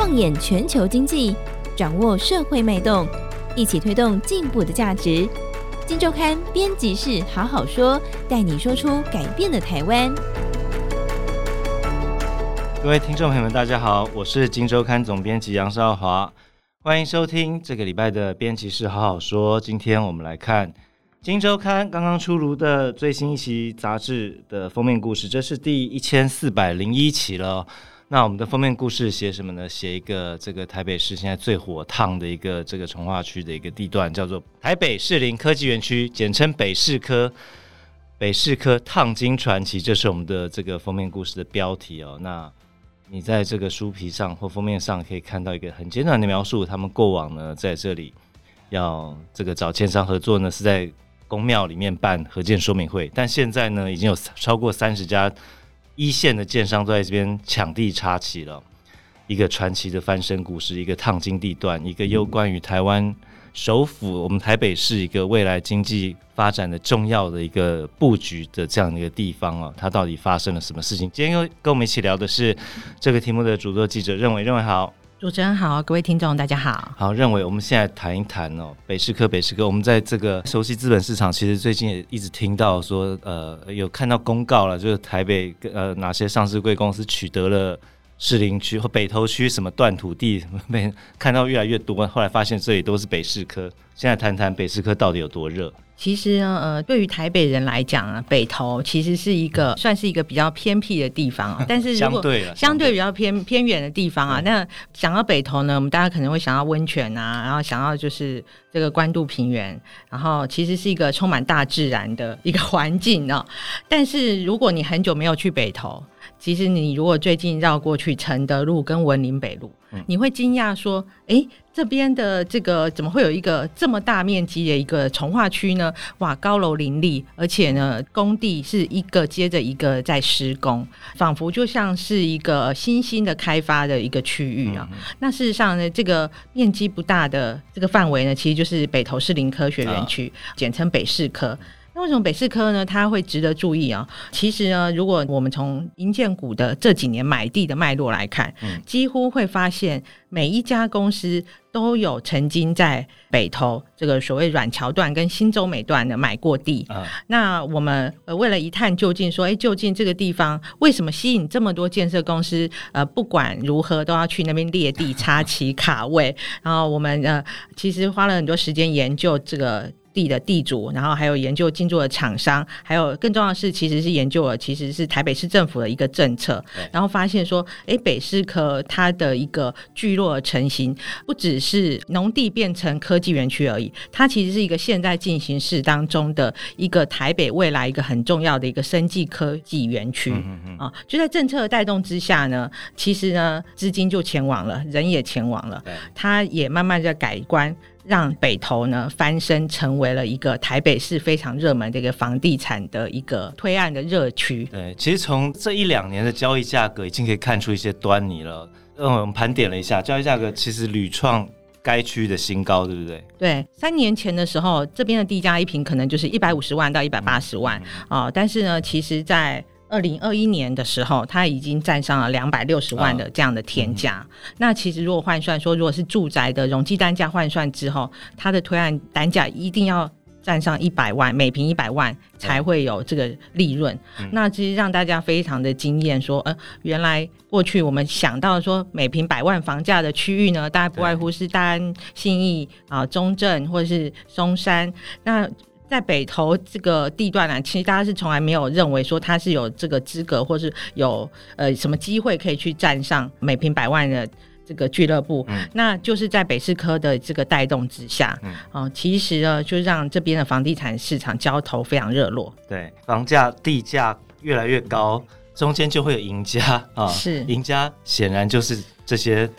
放眼全球经济，掌握社会脉动，一起推动进步的价值。金周刊编辑室好好说，带你说出改变的台湾。各位听众朋友们，大家好，我是金周刊总编辑杨少华，欢迎收听这个礼拜的编辑室好好说。今天我们来看金周刊刚刚出炉的最新一期杂志的封面故事，这是第一千四百零一期了。那我们的封面故事写什么呢？写一个这个台北市现在最火烫的一个这个重划区的一个地段，叫做台北士林科技园区，简称北市科。北市科烫金传奇，这是我们的这个封面故事的标题哦。那你在这个书皮上或封面上可以看到一个很简短的描述，他们过往呢在这里要这个找建商合作呢，是在公庙里面办合建说明会，但现在呢已经有超过三十家。一线的建商都在这边抢地插旗了，一个传奇的翻身故事，一个烫金地段，一个有关于台湾首府，我们台北市一个未来经济发展的重要的一个布局的这样的一个地方哦，它到底发生了什么事情？今天又跟我们一起聊的是这个题目的主作记者认为认为好。主持人好，各位听众大家好。好，认为我们现在谈一谈哦，北市科，北市科。我们在这个熟悉资本市场，其实最近也一直听到说，呃，有看到公告了，就是台北呃哪些上市贵公司取得了士林区或北投区什么断土地，没看到越来越多。后来发现这里都是北市科。现在谈谈北市科到底有多热？其实呢，呃，对于台北人来讲啊，北投其实是一个算是一个比较偏僻的地方啊。但是如果相对相对比较偏偏远的地方啊，那想到北投呢，我们大家可能会想到温泉啊，然后想到就是这个关渡平原，然后其实是一个充满大自然的一个环境呢。但是如果你很久没有去北投，其实你如果最近绕过去承德路跟文林北路，你会惊讶说，哎，这边的这个怎么会有一个这么大面积的一个从化区呢？哇，高楼林立，而且呢，工地是一个接着一个在施工，仿佛就像是一个新兴的开发的一个区域啊。嗯、那事实上呢，这个面积不大的这个范围呢，其实就是北投士林科学园区，哦、简称北市科。为什么北市科呢？它会值得注意啊？其实呢，如果我们从银建股的这几年买地的脉络来看，嗯，几乎会发现每一家公司都有曾经在北投这个所谓软桥段跟新洲美段的买过地。啊，那我们呃为了一探究竟，说，哎，究竟这个地方为什么吸引这么多建设公司？呃，不管如何都要去那边列地、插旗、卡位。然后我们呃，其实花了很多时间研究这个。地的地主，然后还有研究进驻的厂商，还有更重要的是，其实是研究了其实是台北市政府的一个政策，然后发现说，哎，北市科它的一个聚落成型，不只是农地变成科技园区而已，它其实是一个现在进行式当中的一个台北未来一个很重要的一个生技科技园区、啊，就在政策的带动之下呢，其实呢资金就前往了，人也前往了，对它也慢慢在改观。让北投呢翻身成为了一个台北市非常热门的一个房地产的一个推案的热区。对，其实从这一两年的交易价格已经可以看出一些端倪了。嗯，我们盘点了一下，交易价格其实屡创该区的新高，对不对？对，三年前的时候，这边的地价一平可能就是一百五十万到一百八十万啊、嗯嗯哦，但是呢，其实，在二零二一年的时候，它已经站上了两百六十万的这样的天价。那其实如果换算说，如果是住宅的容积单价换算之后，它的推案单价一定要站上一百万，每平一百万才会有这个利润。嗯、那其实让大家非常的惊艳，说呃，原来过去我们想到说每平百万房价的区域呢，大概不外乎是大安、信义啊、中正或者是松山那。在北投这个地段呢、啊，其实大家是从来没有认为说他是有这个资格，或是有呃什么机会可以去站上每平百万的这个俱乐部。嗯，那就是在北市科的这个带动之下，嗯，啊、呃，其实呢，就让这边的房地产市场交投非常热络。对，房价地价越来越高，中间就会有赢家啊，是赢家显然就是这些。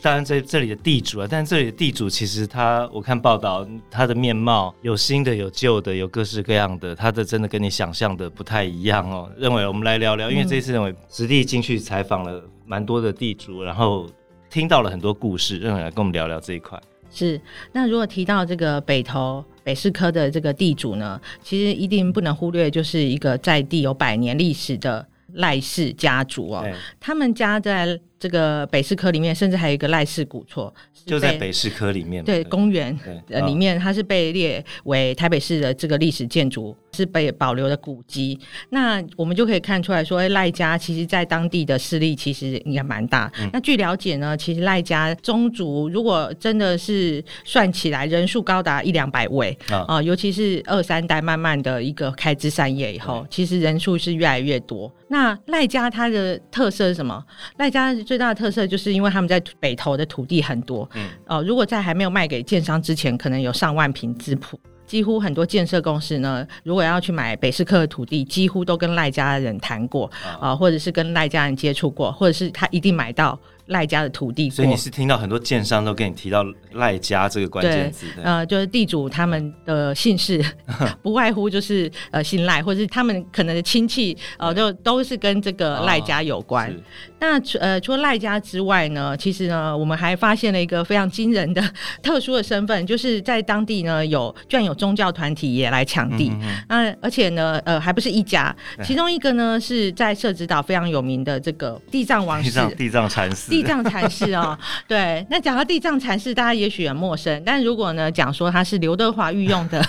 当然，这这里的地主啊，但是这里的地主其实他，我看报道，他的面貌有新的，有旧的，有各式各样的，他的真的跟你想象的不太一样哦。认为我们来聊聊，因为这一次认为实地进去采访了蛮多的地主，然后听到了很多故事，认为来跟我们聊聊这一块。是，那如果提到这个北投北市科的这个地主呢，其实一定不能忽略，就是一个在地有百年历史的赖氏家族哦，他们家在。这个北市科里面，甚至还有一个赖氏古厝，就在北市科里面。对，公园呃里面，它是被列为台北市的这个历史建筑，是被保留的古迹。那我们就可以看出来说，哎，赖家其实在当地的势力其实应该蛮大。嗯、那据了解呢，其实赖家宗族如果真的是算起来，人数高达一两百位啊、呃，尤其是二三代慢慢的一个开枝散叶以后，其实人数是越来越多。那赖家它的特色是什么？赖家最大的特色就是因为他们在北投的土地很多，嗯，哦、呃，如果在还没有卖给建商之前，可能有上万坪资谱，几乎很多建设公司呢，如果要去买北市客的土地，几乎都跟赖家的人谈过，啊、呃，或者是跟赖家人接触过，或者是他一定买到。赖家的土地，所以你是听到很多建商都跟你提到赖家这个关键字的，呃，就是地主他们的姓氏 不外乎就是呃姓赖，或者是他们可能的亲戚呃就都是跟这个赖家有关。哦、那除呃除了赖家之外呢，其实呢我们还发现了一个非常惊人的特殊的身份，就是在当地呢有居然有宗教团体也来抢地，嗯，嗯，那而且呢呃还不是一家，其中一个呢是在社子岛非常有名的这个地藏王寺，地藏禅寺。地藏禅师哦，对，那讲到地藏禅师，大家也许很陌生，但如果呢讲说他是刘德华御用的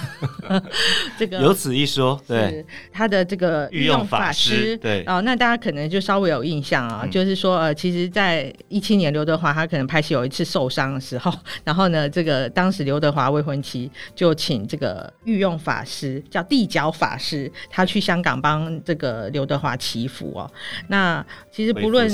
这个，有此一说，对，他的这个御用法师，对哦，那大家可能就稍微有印象啊，嗯、就是说呃，其实，在一七年刘德华他可能拍戏有一次受伤的时候，然后呢，这个当时刘德华未婚妻就请这个御用法师叫地角法师，他去香港帮这个刘德华祈福哦。那其实不论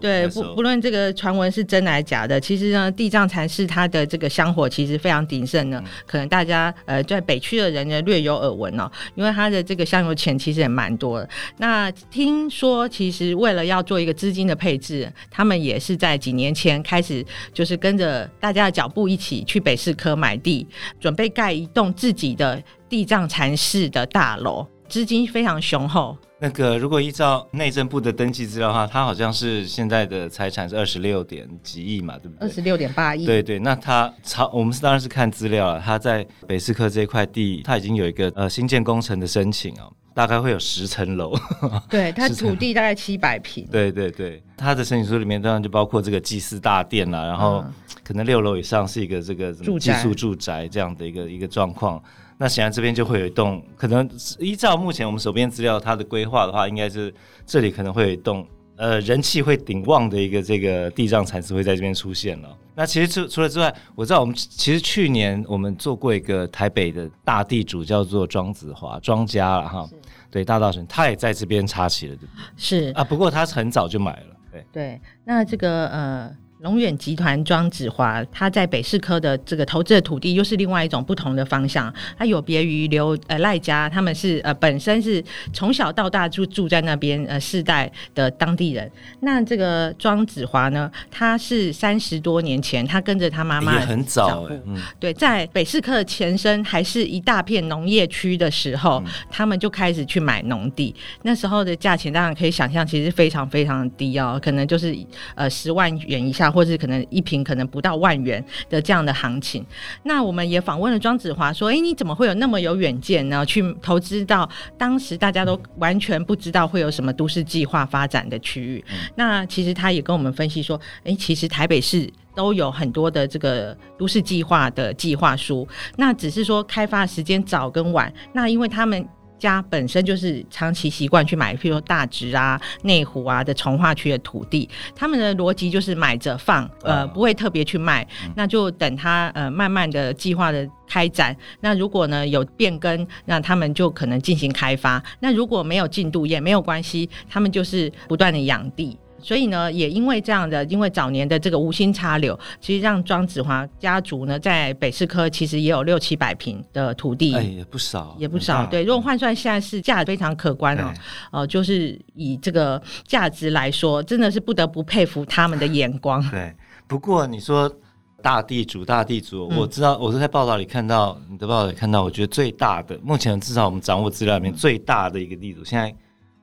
对不不论这个。这个传闻是真来假的？其实呢，地藏禅寺它的这个香火其实非常鼎盛呢。嗯、可能大家呃在北区的人呢略有耳闻哦，因为它的这个香油钱其实也蛮多的。那听说其实为了要做一个资金的配置，他们也是在几年前开始，就是跟着大家的脚步一起去北市科买地，准备盖一栋自己的地藏禅寺的大楼，资金非常雄厚。那个，如果依照内政部的登记资料的话，他好像是现在的财产是二十六点几亿嘛，对不对？二十六点八亿。对对，那他超我们是当然是看资料了。他在北四科这一块地，他已经有一个呃新建工程的申请哦，大概会有十层楼。对，他土地大概七百平。对对对，他的申请书里面当然就包括这个祭祀大殿啦，然后可能六楼以上是一个这个寄宿住宅这样的一个一个状况。那显然这边就会有一栋，可能依照目前我们手边资料，它的规划的话，应该是这里可能会有一栋，呃，人气会鼎旺的一个这个地藏禅寺会在这边出现了。那其实除除了之外，我知道我们其实去年我们做过一个台北的大地主，叫做庄子华庄家了哈，对，大道神，他也在这边插旗了，对不对？是啊，不过他很早就买了，对对。那这个呃。龙远集团庄子华，他在北市科的这个投资的土地又是另外一种不同的方向。他有别于刘呃赖家，他们是呃本身是从小到大就住在那边呃世代的当地人。那这个庄子华呢，他是三十多年前，他跟着他妈妈也很早、欸嗯，对，在北市科的前身还是一大片农业区的时候、嗯，他们就开始去买农地。那时候的价钱当然可以想象，其实非常非常低哦，可能就是呃十万元以下。或是可能一瓶可能不到万元的这样的行情，那我们也访问了庄子华，说：“哎，你怎么会有那么有远见呢？去投资到当时大家都完全不知道会有什么都市计划发展的区域。嗯”那其实他也跟我们分析说：“哎，其实台北市都有很多的这个都市计划的计划书，那只是说开发时间早跟晚。那因为他们。”家本身就是长期习惯去买，譬如说大直啊、内湖啊的从化区的土地，他们的逻辑就是买着放，呃，不会特别去卖，那就等他呃慢慢的计划的开展。那如果呢有变更，那他们就可能进行开发；那如果没有进度也没有关系，他们就是不断的养地。所以呢，也因为这样的，因为早年的这个无心插柳，其实让庄子华家族呢，在北市科其实也有六七百平的土地，哎，也不少，也不少。对，如果换算现在是价非常可观哦，哦、呃，就是以这个价值来说，真的是不得不佩服他们的眼光。对，不过你说大地主，大地主，我知道，我是在报道里看到你的报道里看到，我觉得最大的，目前至少我们掌握资料里面最大的一个地主，现在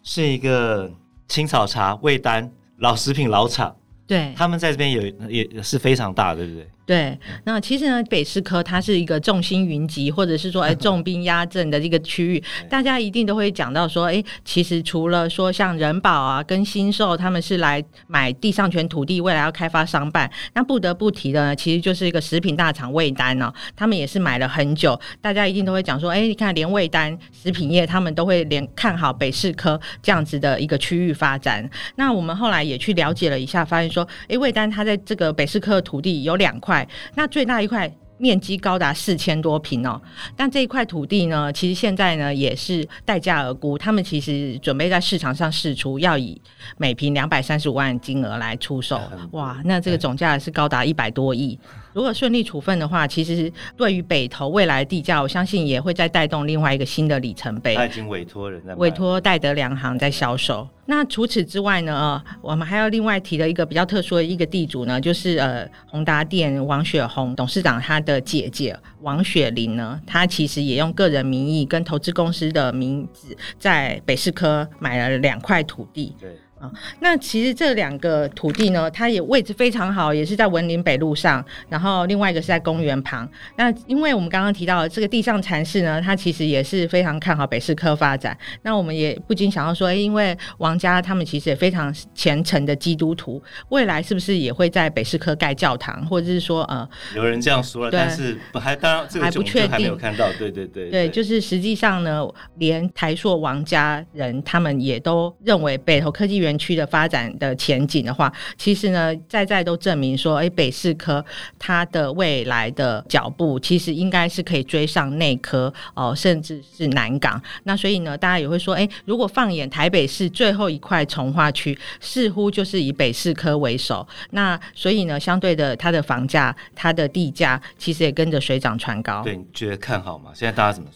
是一个青草茶魏丹。老食品老厂，对，他们在这边有也是非常大，对不对？对，那其实呢，北市科它是一个众星云集，或者是说哎 重兵压阵的一个区域，大家一定都会讲到说，哎，其实除了说像人保啊跟新寿他们是来买地上权土地，未来要开发商办，那不得不提的呢，其实就是一个食品大厂味丹呢、哦，他们也是买了很久，大家一定都会讲说，哎，你看连味丹食品业他们都会连看好北市科这样子的一个区域发展。那我们后来也去了解了一下，发现说，哎，味丹它在这个北市科的土地有两块。那最大一块面积高达四千多平哦，但这一块土地呢，其实现在呢也是待价而沽，他们其实准备在市场上试出，要以每平两百三十五万金额来出售。哇，那这个总价是高达一百多亿。如果顺利处分的话，其实对于北投未来的地价，我相信也会再带动另外一个新的里程碑。他已经委托人在委托戴德梁行在销售。那除此之外呢，我们还要另外提的一个比较特殊的一个地主呢，就是呃宏达店王雪红董事长他的姐姐王雪玲呢，她其实也用个人名义跟投资公司的名字在北市科买了两块土地。对。啊，那其实这两个土地呢，它也位置非常好，也是在文林北路上，然后另外一个是在公园旁。那因为我们刚刚提到的这个地上禅寺呢，它其实也是非常看好北市科发展。那我们也不禁想要说，因为王家他们其实也非常虔诚的基督徒，未来是不是也会在北市科盖教堂，或者是说呃，有人这样说了，但是还当然这个还不确定，还没有看到。对对对，对，就是实际上呢，连台硕王家人他们也都认为北投科技园。园区的发展的前景的话，其实呢，在在都证明说，哎，北市科它的未来的脚步，其实应该是可以追上内科哦，甚至是南港。那所以呢，大家也会说，哎，如果放眼台北市最后一块从化区，似乎就是以北市科为首。那所以呢，相对的，它的房价、它的地价，其实也跟着水涨船高。对，你觉得看好吗？现在大家怎么？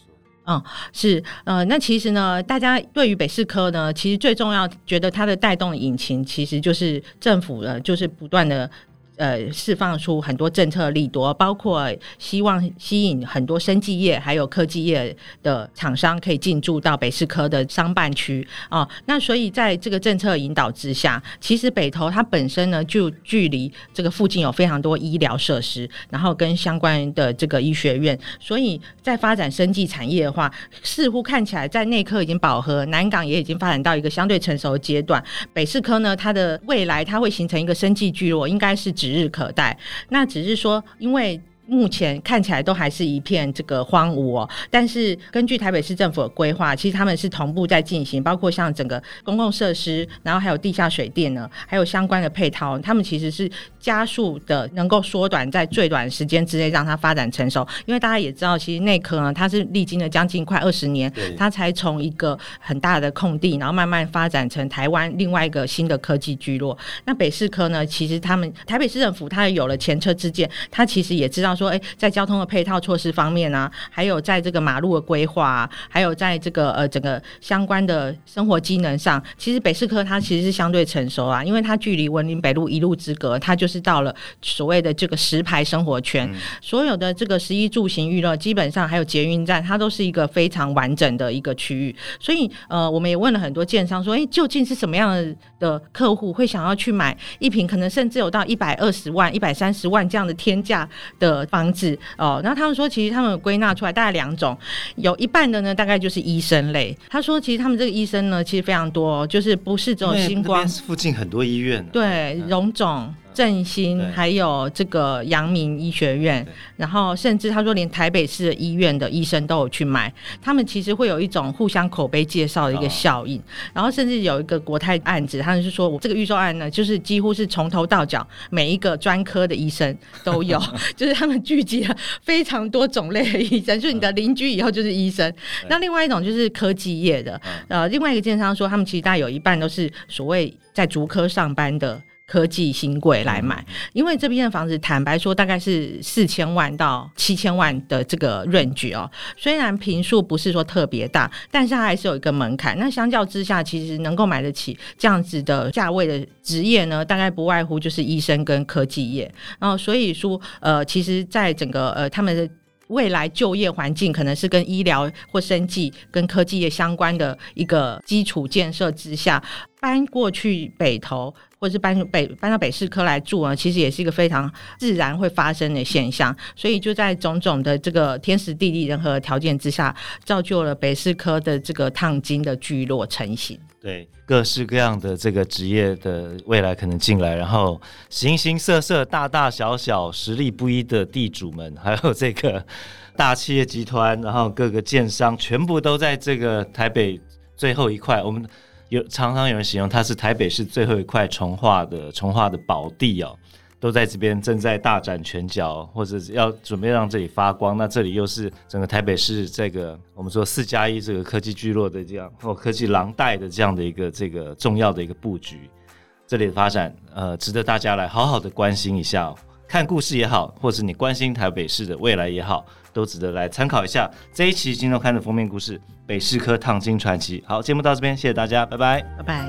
嗯，是，呃，那其实呢，大家对于北市科呢，其实最重要觉得它的带动引擎，其实就是政府呢，就是不断的。呃，释放出很多政策利多，包括希望吸引很多生技业还有科技业的厂商可以进驻到北市科的商办区啊。那所以在这个政策引导之下，其实北投它本身呢就距离这个附近有非常多医疗设施，然后跟相关的这个医学院，所以在发展生技产业的话，似乎看起来在内科已经饱和，南港也已经发展到一个相对成熟的阶段。北市科呢，它的未来它会形成一个生技聚落，应该是指日可待。那只是说，因为。目前看起来都还是一片这个荒芜哦，但是根据台北市政府的规划，其实他们是同步在进行，包括像整个公共设施，然后还有地下水电呢，还有相关的配套，他们其实是加速的，能够缩短在最短时间之内让它发展成熟。因为大家也知道，其实内科呢，它是历经了将近快二十年，它才从一个很大的空地，然后慢慢发展成台湾另外一个新的科技聚落。那北市科呢，其实他们台北市政府它也有了前车之鉴，它其实也知道。说哎，在交通的配套措施方面啊，还有在这个马路的规划啊，还有在这个呃整个相关的生活机能上，其实北市科它其实是相对成熟啊，因为它距离文林北路一路之隔，它就是到了所谓的这个石牌生活圈，嗯、所有的这个十一住行娱乐，基本上还有捷运站，它都是一个非常完整的一个区域。所以呃，我们也问了很多建商说，哎，究竟是什么样的客户会想要去买一坪，可能甚至有到一百二十万、一百三十万这样的天价的。房子哦，然后他们说，其实他们归纳出来大概两种，有一半的呢，大概就是医生类。他说，其实他们这个医生呢，其实非常多，就是不是只有新光附近很多医院，对，荣总。振兴，还有这个阳明医学院，然后甚至他说连台北市的医院的医生都有去买，他们其实会有一种互相口碑介绍的一个效应，然后甚至有一个国泰案子，他们是说我这个预售案呢，就是几乎是从头到脚每一个专科的医生都有，就是他们聚集了非常多种类的医生，就是你的邻居以后就是医生。那另外一种就是科技业的，呃，另外一个建商说他们其实大概有一半都是所谓在足科上班的。科技新贵来买，因为这边的房子，坦白说，大概是四千万到七千万的这个 range 哦。虽然平数不是说特别大，但是它还是有一个门槛。那相较之下，其实能够买得起这样子的价位的职业呢，大概不外乎就是医生跟科技业。然后所以说，呃，其实在整个呃他们的。未来就业环境可能是跟医疗或生计跟科技业相关的一个基础建设之下，搬过去北投，或是搬北搬到北市科来住啊，其实也是一个非常自然会发生的现象。所以就在种种的这个天时地利人和条件之下，造就了北市科的这个烫金的聚落成型。对，各式各样的这个职业的未来可能进来，然后形形色色、大大小小、实力不一的地主们，还有这个大企业集团，然后各个建商，全部都在这个台北最后一块。我们有常常有人形容它是台北市最后一块重化的重化的宝地哦。都在这边正在大展拳脚，或者要准备让这里发光。那这里又是整个台北市这个我们说四加一这个科技聚落的这样或科技廊带的这样的一个这个重要的一个布局。这里的发展呃，值得大家来好好的关心一下。哦看故事也好，或者你关心台北市的未来也好，都值得来参考一下这一期《金周刊》的封面故事——北市科烫金传奇。好，节目到这边，谢谢大家，拜拜，拜拜。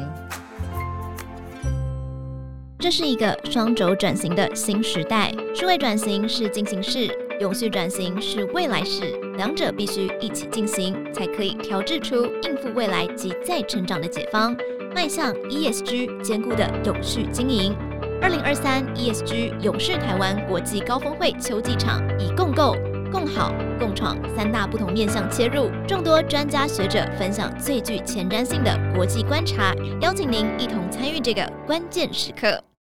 这是一个双轴转型的新时代，数位转型是进行式，永续转型是未来式，两者必须一起进行，才可以调制出应付未来及再成长的解方，迈向 ESG 坚固的永续经营。二零二三 ESG 永续台湾国际高峰会秋季场已共构、共好、共创三大不同面向切入，众多专家学者分享最具前瞻性的国际观察，邀请您一同参与这个关键时刻。